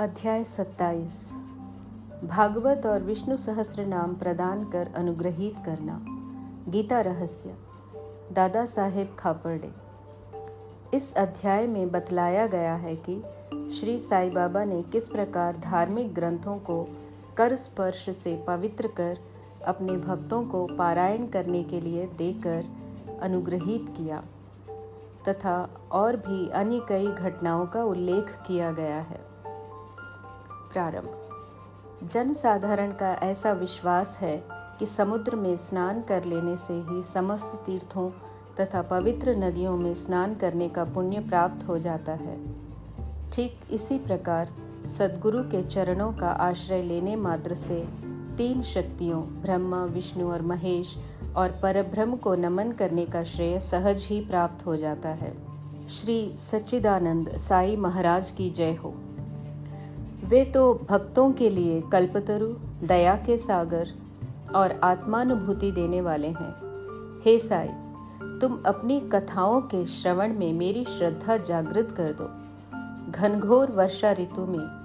अध्याय सत्ताईस। भागवत और विष्णु सहस्र नाम प्रदान कर अनुग्रहित करना। गीता रहस्य। दादा साहेब खापर्डे। इस अध्याय में बतलाया गया है कि श्री साई बाबा ने किस प्रकार धार्मिक ग्रंथों को कर स्पर्श से पवित्र कर अपने भक्तों को पारायण करने के लिए देकर अनुग्रहित किया, तथा और भी अन्य कई घटनाओं का उल्लेख किया गया है। प्रारंभ। जन साधारण का ऐसा विश्वास है कि समुद्र में स्नान कर लेने से ही समस्त तीर्थों तथा पवित्र नदियों में स्नान करने का पुण्य प्राप्त हो जाता है। ठीक इसी प्रकार सदगुरु के चरणों का आश्रय लेने मात्र से तीन शक्तियों, ब्रह्मा, विष्णु और महेश और परब्रह्म को नमन करने का श्रेय सहज ही प्राप्त हो जाता है। श्री सच्चिदानंद साई महाराज की जय हो। वे तो भक्तों के लिए कल्पतरु, दया के सागर और आत्मानुभूति देने वाले हैं। हे साई, तुम अपनी कथाओं के श्रवण में मेरी श्रद्धा जागृत कर दो। घनघोर वर्षा ऋतु में।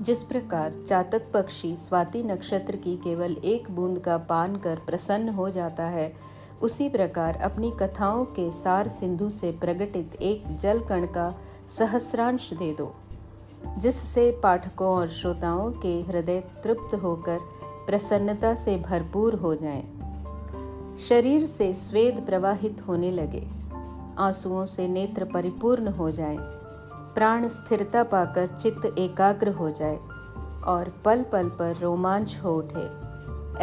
जिस प्रकार चातक पक्षी स्वाति नक्षत्र की केवल एक बूंद का पान कर प्रसन्न हो जाता है, उसी प्रकार अपनी कथाओं के सार सिंधु से प्रगटित एक जल कण का सहस्रांश दे दो। जिससे पाठकों और श्रोताओं के हृदय तृप्त होकर प्रसन्नता से भरपूर हो जाएँ। शरीर से स्वेद प्रवाहित होने लगे। आंसुओं से नेत्र परिपूर्ण हो जाएँ, प्राण स्थिरता पाकर चित्त एकाग्र हो जाए और पल पल पर रोमांच हो उठे।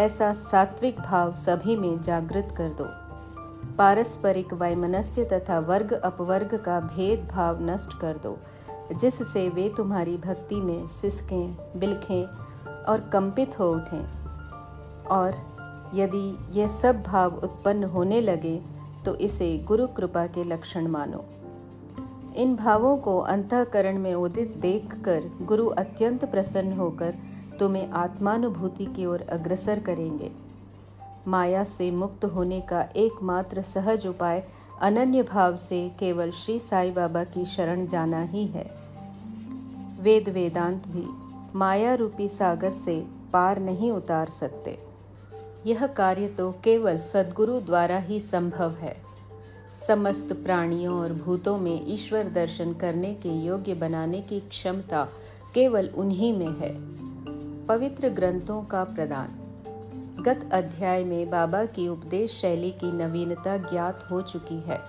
ऐसा सात्विक भाव सभी में जागृत कर दो। पारस्परिक वैमनस्य तथा वर्ग अपवर्ग का भेदभाव नष्ट कर दो। जिससे वे तुम्हारी भक्ति में सिसकें, बिलखें और कंपित हो उठें। और यदि यह सब भाव उत्पन्न होने लगे तो इसे गुरु कृपा के लक्षण मानो। इन भावों को अंतकरण में उदित देखकर गुरु अत्यंत प्रसन्न होकर तुम्हें आत्मानुभूति की ओर अग्रसर करेंगे। माया से मुक्त होने का एकमात्र सहज उपाय अनन्य भाव से केवल श्री साई बाबा की शरण जाना ही है। वेद वेदांत भी माया रूपी सागर से पार नहीं उतार सकते। यह कार्य तो केवल सदगुरु द्वारा ही संभव है। समस्त प्राणियों और भूतों में ईश्वर दर्शन करने के योग्य बनाने की क्षमता केवल उन्हीं में है। पवित्र ग्रंथों का प्रदान। गत अध्याय में बाबा की उपदेश शैली की नवीनता ज्ञात हो चुकी है।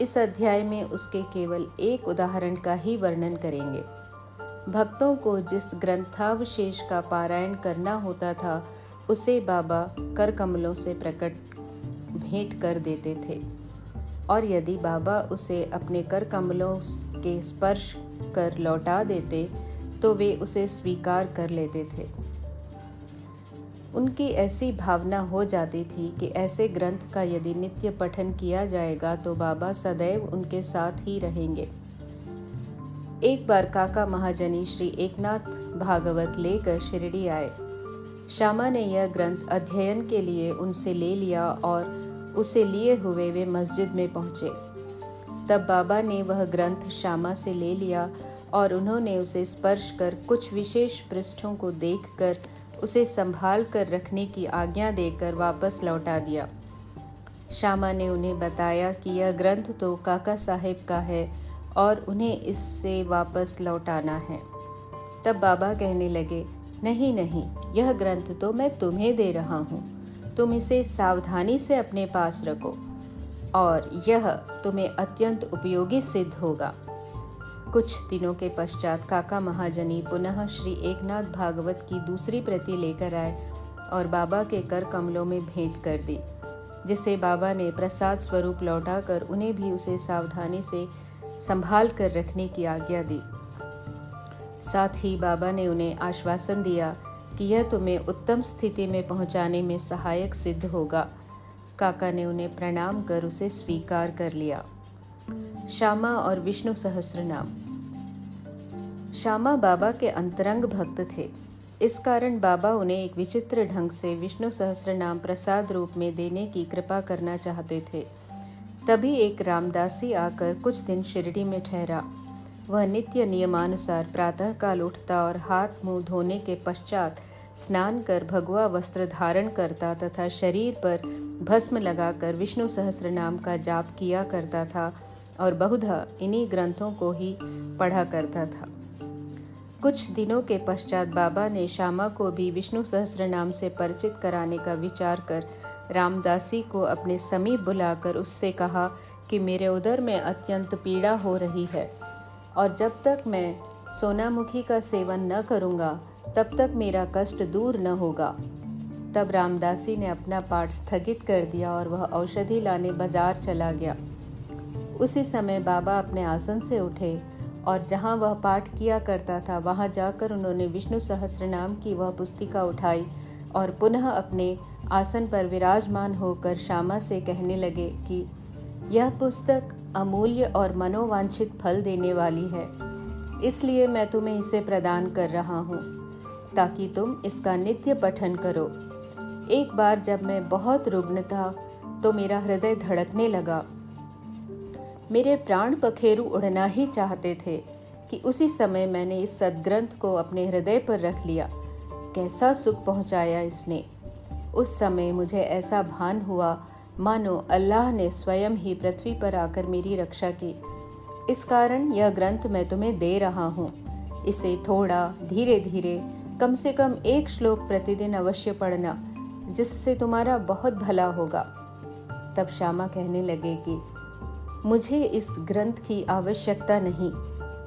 इस अध्याय में उसके केवल एक उदाहरण का ही वर्णन करेंगे। भक्तों को जिस ग्रंथावशेष का पारायण करना होता था, उसे बाबा कर कमलों से प्रकट भेंट कर देते थे। और यदि बाबा उसे अपने कर कमलों के स्पर्श कर लौटा देते तो वे उसे स्वीकार कर लेते थे। उनकी ऐसी भावना हो जाती थी कि ऐसे ग्रंथ का यदि नित्य पठन किया जाएगा तो बाबा सदैव उनके साथ ही रहेंगे। एक बार काका महाजनी श्री एकनाथ भागवत लेकर शिरडी आए। श्यामा ने यह ग्रंथ अध्ययन के लिए उनसे ले लिया और उसे लिए हुए वे मस्जिद में पहुँचे। तब बाबा ने वह ग्रंथ श्यामा से ले लिया और उन्होंने उसे स्पर्श कर कुछ विशेष पृष्ठों को देखकर उसे संभाल कर रखने की आज्ञा देकर वापस लौटा दिया। श्यामा ने उन्हें बताया कि यह ग्रंथ तो काका साहेब का है और उन्हें इससे वापस लौटाना है। तब बाबा कहने लगे, नहीं नहीं, यह ग्रंथ तो मैं तुम्हें दे रहा हूँ। तुम इसे सावधानी से अपने पास रखो और यह तुम्हें अत्यंत उपयोगी सिद्ध होगा। कुछ दिनों के पश्चात काका महाजनी पुनः श्री एकनाथ भागवत की दूसरी प्रति लेकर आए और बाबा के कर कमलों में भेंट कर दी, जिसे बाबा ने प्रसाद स्वरूप लौटाकर उन्हें भी उसे सावधानी से संभाल कर रखने की आज्ञा दी। साथ ही बाबा ने उन्हें आश्वासन दिया कि यह तुम्हें उत्तम स्थिति में पहुँचाने में सहायक सिद्ध होगा। काका ने उन्हें प्रणाम कर उसे स्वीकार कर लिया। श्यामा और विष्णु सहस्र नाम श्यामा बाबा के अंतरंग भक्त थे। इस कारण बाबा उन्हें एक विचित्र ढंग से विष्णु सहस्र नाम प्रसाद रूप में देने की कृपा करना चाहते थे। तभी एक रामदासी आकर कुछ दिन शिरडी में ठहरा। वह नित्य नियमानुसार प्रातःकाल उठता और हाथ मुँह धोने के पश्चात स्नान कर भगवा वस्त्र धारण करता तथा शरीर पर भस्म लगाकर विष्णु सहस्र नाम का जाप किया करता था और बहुधा इन्हीं ग्रंथों को ही पढ़ा करता था। कुछ दिनों के पश्चात बाबा ने श्यामा को भी विष्णु सहस्र नाम से परिचित कराने का विचार कर रामदासी को अपने समीप बुलाकर उससे कहा कि मेरे उदर में अत्यंत पीड़ा हो रही है, और जब तक मैं सोनामुखी का सेवन न करूँगा, तब तक मेरा कष्ट दूर न होगा। तब रामदासी ने अपना पाठ स्थगित कर दिया और वह औषधि लाने बाज़ार चला गया। उसी समय बाबा अपने आसन से उठे, और जहाँ वह पाठ किया करता था, वहाँ जाकर उन्होंने विष्णु सहस्र की वह पुस्तिका उठाई और पुनः अपने आसन पर विराजमान होकर श्यामा से कहने लगे कि, यह पुस्तक अमूल्य और मनोवांछित फल देने वाली है। इसलिए मैं तुम्हें इसे प्रदान कर रहा हूँ, ताकि तुम इसका नित्य पठन करो। एक बार जब मैं बहुत रुग्ण था तो मेरा हृदय धड़कने लगा। मेरे प्राण पखेरु उड़ना ही चाहते थे कि उसी समय मैंने इस सदग्रंथ को अपने हृदय पर रख लिया। कैसा सुख पहुँचाया इसने। उस समय मुझे ऐसा भान हुआ, मानो अल्लाह ने स्वयं ही पृथ्वी पर आकर मेरी रक्षा की। इस कारण यह ग्रंथ मैं तुम्हें दे रहा हूँ। इसे थोड़ा धीरे धीरे कम से कम एक श्लोक प्रतिदिन अवश्य पढ़ना, जिससे तुम्हारा बहुत भला होगा। तब श्यामा कहने लगे कि, मुझे इस ग्रंथ की आवश्यकता नहीं,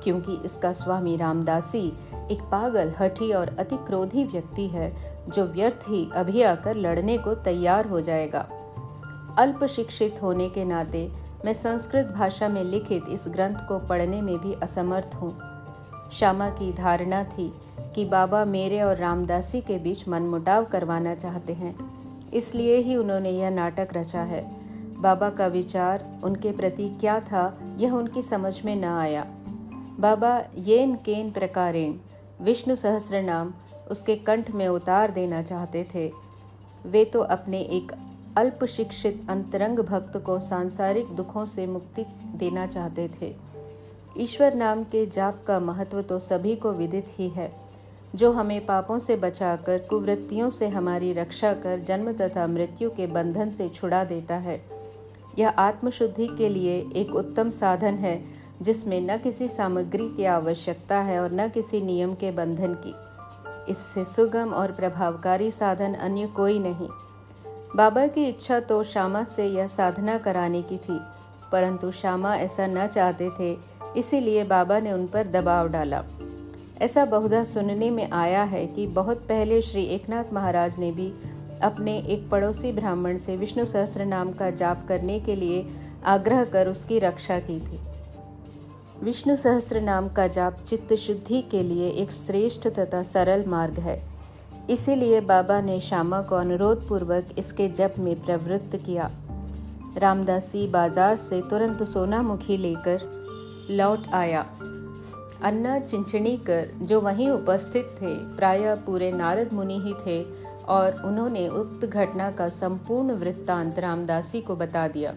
क्योंकि इसका स्वामी रामदासी एक पागल, हठी और अति क्रोधी व्यक्ति है, जो व्यर्थ ही अभी आकर लड़ने को तैयार हो जाएगा। अल्प शिक्षित होने के नाते मैं संस्कृत भाषा में लिखित इस ग्रंथ को पढ़ने में भी असमर्थ हूँ। श्यामा की धारणा थी कि बाबा मेरे और रामदासी के बीच मनमुटाव करवाना चाहते हैं, इसलिए ही उन्होंने यह नाटक रचा है। बाबा का विचार उनके प्रति क्या था, यह उनकी समझ में न आया। बाबा येन केन प्रकारेण विष्णु सहस्र नाम उसके कंठ में उतार देना चाहते थे। वे तो अपने एक अल्प शिक्षित अंतरंग भक्त को सांसारिक दुखों से मुक्ति देना चाहते थे। ईश्वर नाम के जाप का महत्व तो सभी को विदित ही है। जो हमें पापों से बचाकर, कुवृत्तियों से हमारी रक्षा कर, जन्म तथा मृत्यु के बंधन से छुड़ा देता है। यह आत्मशुद्धि के लिए एक उत्तम साधन है जिसमें न किसी सामग्री की आवश्यकता है और न किसी नियम के बंधन की। इससे सुगम और प्रभावकारी साधन अन्य कोई नहीं। बाबा की इच्छा तो श्यामा से यह साधना कराने की थी, परंतु श्यामा ऐसा न चाहते थे, इसीलिए बाबा ने उन पर दबाव डाला। ऐसा बहुधा सुनने में आया है कि बहुत पहले श्री एकनाथ महाराज ने भी अपने एक पड़ोसी ब्राह्मण से विष्णु सहस्र नाम का जाप करने के लिए आग्रह कर उसकी रक्षा की थी। विष्णु सहस्र नाम का जाप चित्त शुद्धि के लिए एक श्रेष्ठ तथा सरल मार्ग है। इसीलिए बाबा ने श्यामा को अनुरोध पूर्वक इसके जप में प्रवृत्त किया। रामदासी बाज़ार से तुरंत सोनामुखी लेकर लौट आया। अन्ना चिंचणी कर जो वहीं उपस्थित थे, प्रायः पूरे नारद मुनि ही थे और उन्होंने उक्त घटना का संपूर्ण वृत्तांत रामदासी को बता दिया।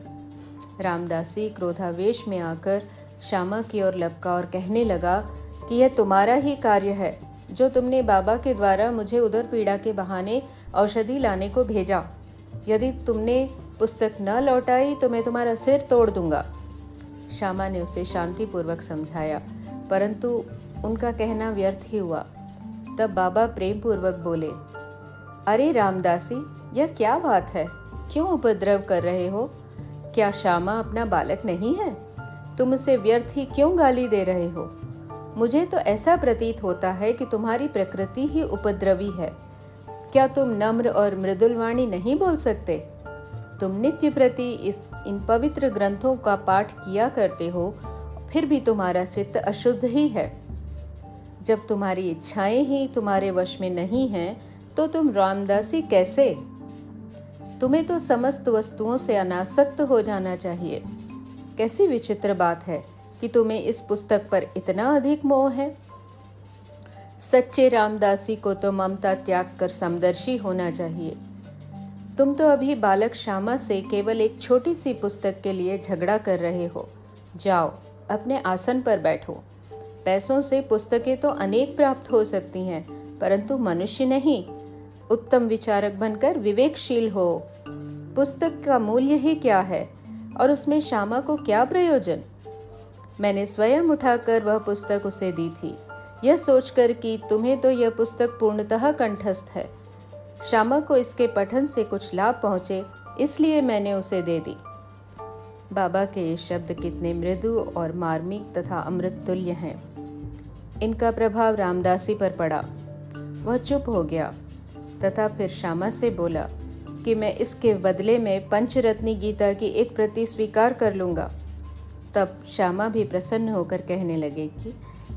रामदासी क्रोधावेश में आकर श्यामा की ओर लपका और कहने लगा कि यह तुम्हारा ही कार्य है, जो तुमने बाबा के द्वारा मुझे उधर पीड़ा के बहाने औषधि लाने को भेजा। यदि तुमने पुस्तक न लौटाई तो मैं तुम्हारा सिर तोड़ दूँगा। श्यामा ने उसे शांतिपूर्वक समझाया, परंतु उनका कहना व्यर्थ ही हुआ। तब बाबा प्रेम पूर्वक बोले, अरे रामदासी, यह क्या बात है? क्यों उपद्रव कर रहे हो? क्या श्यामा अपना बालक नहीं है? तुम उसे व्यर्थ ही क्यों गाली दे रहे हो? मुझे तो ऐसा प्रतीत होता है कि तुम्हारी प्रकृति ही उपद्रवी है। क्या तुम नम्र और मृदुलवाणी नहीं बोल सकते? तुम नित्य प्रति इस, इन पवित्र ग्रंथों का पाठ किया करते हो, फिर भी तुम्हारा चित्त अशुद्ध ही है। जब तुम्हारी इच्छाएँ ही तुम्हारे वश में नहीं हैं तो तुम रामदासी कैसे? तुम्हें तो समस्त वस्तुओं से अनासक्त हो जाना चाहिए। कैसी विचित्र बात है कि तुम्हें इस पुस्तक पर इतना अधिक मोह है? सच्चे रामदासी को तो ममता त्याग कर समदर्शी होना चाहिए। तुम तो अभी बालक श्यामा से केवल एक छोटी सी पुस्तक के लिए झगड़ा कर रहे हो। जाओ, अपने आसन पर बैठो। पैसों से पुस्तकें तो अनेक प्राप्त हो सकती हैं, परंतु मनुष्य नहीं। उत्तम विचारक बनकर विवेकशील हो। पुस्तक का मूल्य ही क्या है? और उसमें श्यामा को क्या प्रयोजन? मैंने स्वयं उठाकर वह पुस्तक उसे दी थी। यह सोचकर कि तुम्हें तो यह पुस्तक पूर्णतः कंठस्थ है। श्यामा को इसके पठन से कुछ लाभ पहुँचे, इसलिए मैंने उसे दे दी। बाबा के ये शब्द कितने मृदु और मार्मिक तथा अमृत तुल्य हैं। इनका प्रभाव रामदासी पर पड़ा। वह चुप हो गया। तथा फिर श्यामा से बोला कि मैं इसके बदले में पंचरत्नी गीता की एक प्रति स्वीकार कर लूँगा। तब श्यामा भी प्रसन्न होकर कहने लगे कि,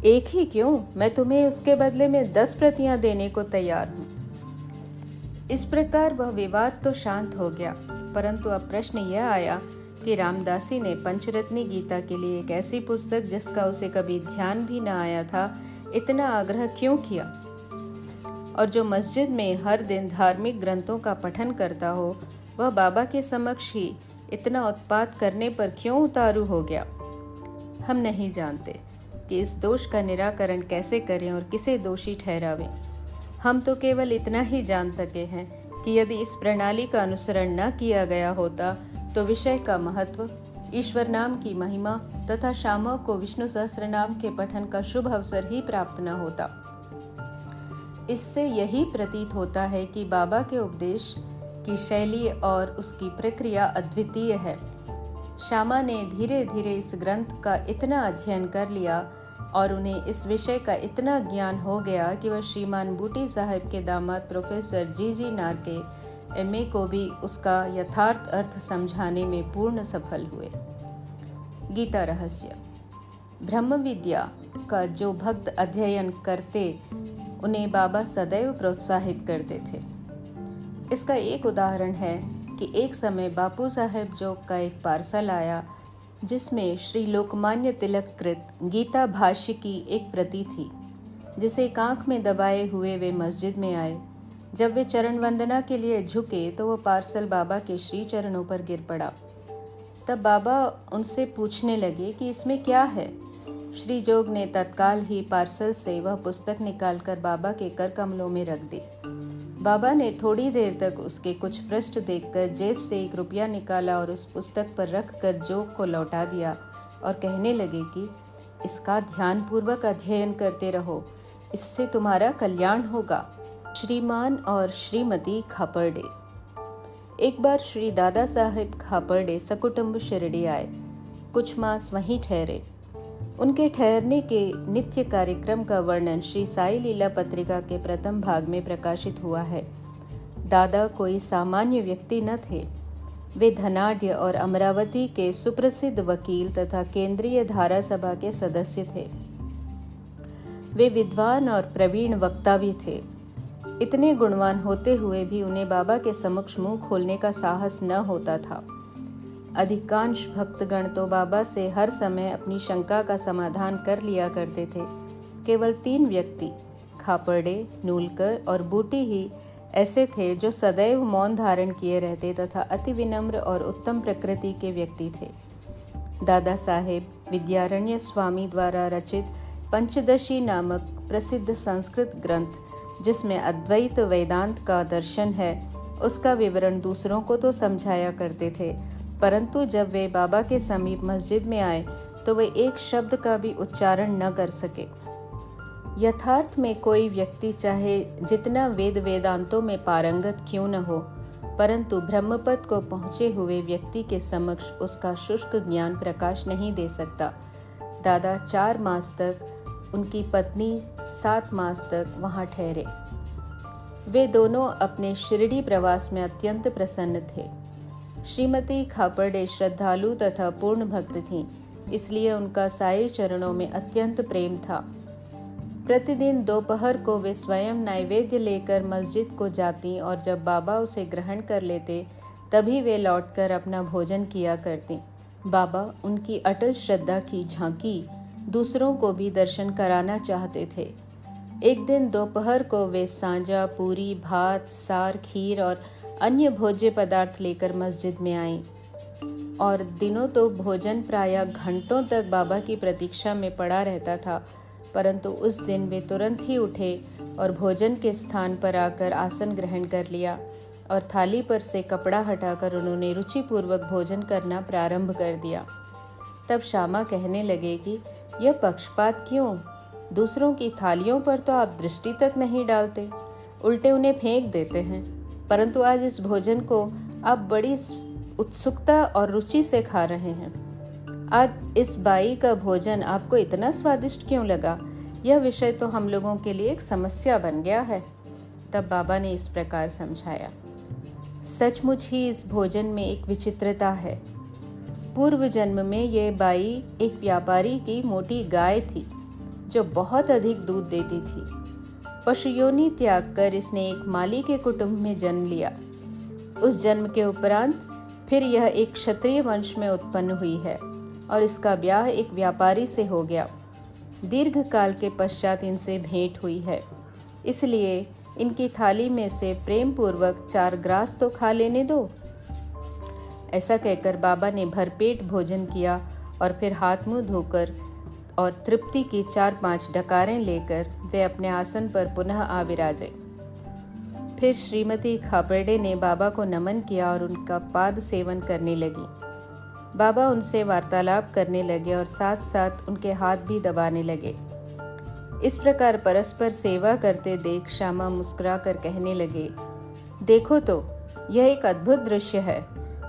एक ही क्यों? मैं तुम्हें उसके बदले में दस प्रतियाँ देने को तैयार हूँ। इस प्रकार वह विवाद तो शांत हो गया, परंतु अब प्रश्न यह आया कि रामदासी ने पंचरत्नी गीता के लिए एक ऐसी पुस्तक जिसका उसे कभी ध्यान भी न आया था, इतना आग्रह क्यों किया? और जो मस्जिद में हर दिन धार्मिक ग्रंथों का पठन करता हो, वह बाबा के समक्ष ही इतना उत्पाद करने पर क्यों उतारू हो गया? हम नहीं जानते कि इस दोष का निराकरण कैसे करें और किसे दोषी ठहरावें। हम तो केवल इतना ही जान सके हैं कि यदि इस प्रणाली का अनुसरण न किया गया होता तो विषय का महत्व, ईश्वर नाम की महिमा तथा श्यामा को विष्णु सहस्र नाम के पठन का शुभ अवसर ही प्राप्त न होता। इससे यही प्रतीत होता है कि बाबा के उपदेश की शैली और उसकी प्रक्रिया अद्वितीय है। श्यामा ने धीरे धीरे इस ग्रंथ का इतना अध्ययन कर लिया और उन्हें इस विषय का इतना ज्ञान हो गया कि वह श्रीमान बूटी साहब के दामाद प्रोफेसर जी जी नारके, एम को भी उसका यथार्थ अर्थ समझाने में पूर्ण सफल हुए। गीता रहस्य। ब्रह्म विद्या का जो भक्त अध्ययन करते उन्हें बाबा सदैव प्रोत्साहित करते थे। इसका एक उदाहरण है कि एक समय बापू साहेब जो का एक पार्सल आया, जिसमें श्री लोकमान्य तिलक कृत गीता भाष्य की एक प्रति थी, जिसे कांख में दबाए हुए वे मस्जिद में आए। जब वे चरण वंदना के लिए झुके तो वो पार्सल बाबा के श्री चरणों पर गिर पड़ा। तब बाबा उनसे पूछने लगे कि इसमें क्या है? श्री जोग ने तत्काल ही पार्सल से वह पुस्तक निकालकर बाबा के कर कमलों में रख दी। बाबा ने थोड़ी देर तक उसके कुछ पृष्ठ देखकर जेब से एक रुपया निकाला और उस पुस्तक पर रख कर जोग को लौटा दिया और कहने लगे कि, इसका ध्यानपूर्वक अध्ययन करते रहो। इससे तुम्हारा कल्याण होगा। श्रीमान और श्रीमती खापर्डे। एक बार श्री दादा साहेब खापर्डे सकुटुंब शिरडी आए। कुछ मास वहीं ठहरे। उनके ठहरने के नित्य कार्यक्रम का वर्णन श्री साई लीला पत्रिका के प्रथम भाग में प्रकाशित हुआ है। दादा कोई सामान्य व्यक्ति न थे। वे धनाढ़ और अमरावती के सुप्रसिद्ध वकील तथा केंद्रीय धारा सभा के सदस्य थे। वे विद्वान और प्रवीण वक्ता भी थे। इतने गुणवान होते हुए भी उन्हें बाबा के समक्ष मुँह खोलने का साहस न होता था। अधिकांश भक्तगण तो बाबा से हर समय अपनी शंका का समाधान कर लिया करते थे। केवल तीन व्यक्ति खापड़े नूलकर और बूटी ही, ऐसे थे जो सदैव मौन धारण किए रहते तथा अति विनम्र और उत्तम प्रकृति के व्यक्ति थे। दादा साहेब, विद्यारण्य स्वामी द्वारा रचित पंचदशी नामक प्रसिद्ध संस्कृत ग्रंथ, जिसमें अद्वैत वेदांत का दर्शन है, उसका विवरण दूसरों को तो समझाया करते थे परंतु जब वे बाबा के समीप मस्जिद में आए तो वे एक शब्द का भी उच्चारण न कर सके। यथार्थ में कोई व्यक्ति चाहे जितना वेद वेदांतों में पारंगत क्यों न हो, परंतु ब्रह्मपद को पहुँचे हुए व्यक्ति के समक्ष उसका शुष्क ज्ञान प्रकाश नहीं दे सकता। दादा चार मास तक, उनकी पत्नी सात मास तक वहाँ ठहरे। वे दोनों अपने शिरडी प्रवास में अत्यंत प्रसन्न थे। श्रीमती खापड़े श्रद्धालु तथा पूर्ण भक्त थीं, इसलिए उनका साई चरणों में अत्यंत प्रेम था। प्रतिदिन दोपहर को वे स्वयं नैवेद्य लेकर मस्जिद को जाती और जब बाबा उसे ग्रहण कर लेते तभी वे लौटकर अपना भोजन किया करती। बाबा उनकी अटल श्रद्धा की झांकी दूसरों को भी दर्शन कराना चाहते थे। एक दिन दोपहर को वे सांजा पूरी भात सार खीर और अन्य भोज्य पदार्थ लेकर मस्जिद में आई। और दिनों तो भोजन प्राय घंटों तक बाबा की प्रतीक्षा में पड़ा रहता था, परंतु उस दिन वे तुरंत ही उठे और भोजन के स्थान पर आकर आसन ग्रहण कर लिया और थाली पर से कपड़ा हटाकर उन्होंने रुचिपूर्वक भोजन करना प्रारंभ कर दिया। तब श्यामा कहने लगे कि, यह पक्षपात क्यों? दूसरों की थालियों पर तो आप दृष्टि तक नहीं डालते। उल्टे उन्हें फेंक देते हैं। परंतु आज इस भोजन को आप बड़ी उत्सुकता और रुचि से खा रहे हैं। आज इस बाई का भोजन आपको इतना स्वादिष्ट क्यों लगा? यह विषय तो हम लोगों के लिए एक समस्या बन गया है, तब बाबा ने इस प्रकार समझाया। सचमुच ही इस भोजन में एक विचित्रता है। पूर्व जन्म में यह बाई एक व्यापारी की मोटी गाय थी, जो बहुत अधिक दूध देती थी। पशुयोनी त्याग कर इसने एक माली के कुटुंब में जन्म लिया। उस जन्म के उपरांत फिर यह एक क्षत्रिय वंश में उत्पन्न हुई है और इसका ब्याह एक व्यापारी से हो गया। दीर्घ काल के पश्चात इनसे भेंट हुई है। इसलिए इनकी थाली में से प्रेम पूर्वक चार ग्रास तो खा लेने दो। ऐसा कहकर बाबा ने भरपेट भोजन किया और फिर हाथ मुँह धोकर और तृप्ति की चार पाँच डकारें लेकर वे अपने आसन पर पुनः आ फिर श्रीमती खापड़े ने बाबा को नमन किया और उनका पाद सेवन करने लगी। बाबा उनसे वार्तालाप करने लगे और साथ साथ उनके हाथ भी दबाने लगे। इस प्रकार परस्पर सेवा करते देख श्यामा मुस्कुरा कर कहने लगे, देखो तो यह एक अद्भुत दृश्य है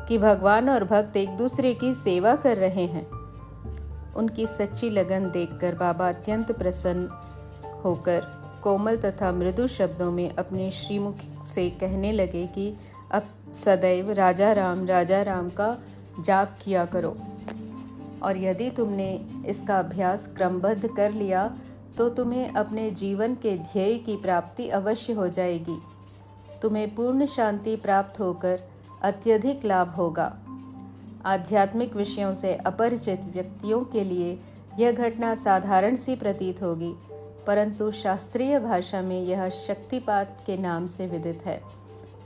कि भगवान और भक्त एक दूसरे की सेवा कर रहे हैं। उनकी सच्ची लगन देखकर बाबा अत्यंत प्रसन्न होकर कोमल तथा मृदु शब्दों में अपने श्रीमुख से कहने लगे कि, अब सदैव राजा राम राजा राम का जाप किया करो। और यदि तुमने इसका अभ्यास क्रमबद्ध कर लिया तो तुम्हें अपने जीवन के ध्येय की प्राप्ति अवश्य हो जाएगी। तुम्हें पूर्ण शांति प्राप्त होकर अत्यधिक लाभ होगा। आध्यात्मिक विषयों से अपरिचित व्यक्तियों के लिए यह घटना साधारण सी प्रतीत होगी। परंतु शास्त्रीय भाषा में यह शक्तिपात के नाम से विदित है।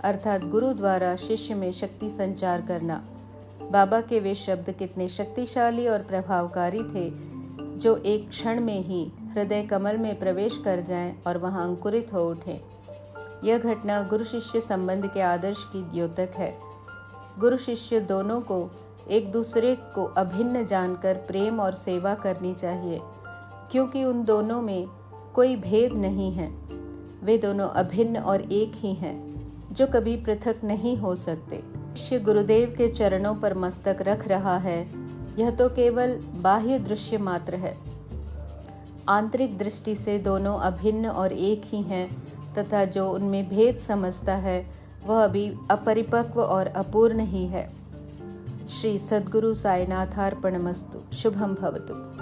अर्थात गुरु द्वारा शिष्य में शक्ति संचार करना। बाबा के वे शब्द कितने शक्तिशाली और प्रभावकारी थे, जो एक क्षण में ही हृदय कमल में प्रवेश कर जाएँ और वहाँ अंकुरित हो उठें। यह घटना गुरु शिष्य संबंध के आदर्श की द्योतक है। गुरु शिष्य दोनों को एक दूसरे को अभिन्न जानकर प्रेम और सेवा करनी चाहिए, क्योंकि उन दोनों में कोई भेद नहीं है। वे दोनों अभिन्न और एक ही हैं, जो कभी पृथक नहीं हो सकते। शिष्य गुरुदेव के चरणों पर मस्तक रख रहा है। यह तो केवल बाह्य दृश्य मात्र है। आंतरिक दृष्टि से दोनों अभिन्न और एक ही हैं, तथा जो उनमें भेद समझता है, वह अभी अपरिपक्व और अपूर्ण ही है। श्री सद्गुरु साईनाथार्पणमस्तु शुभम भवतु।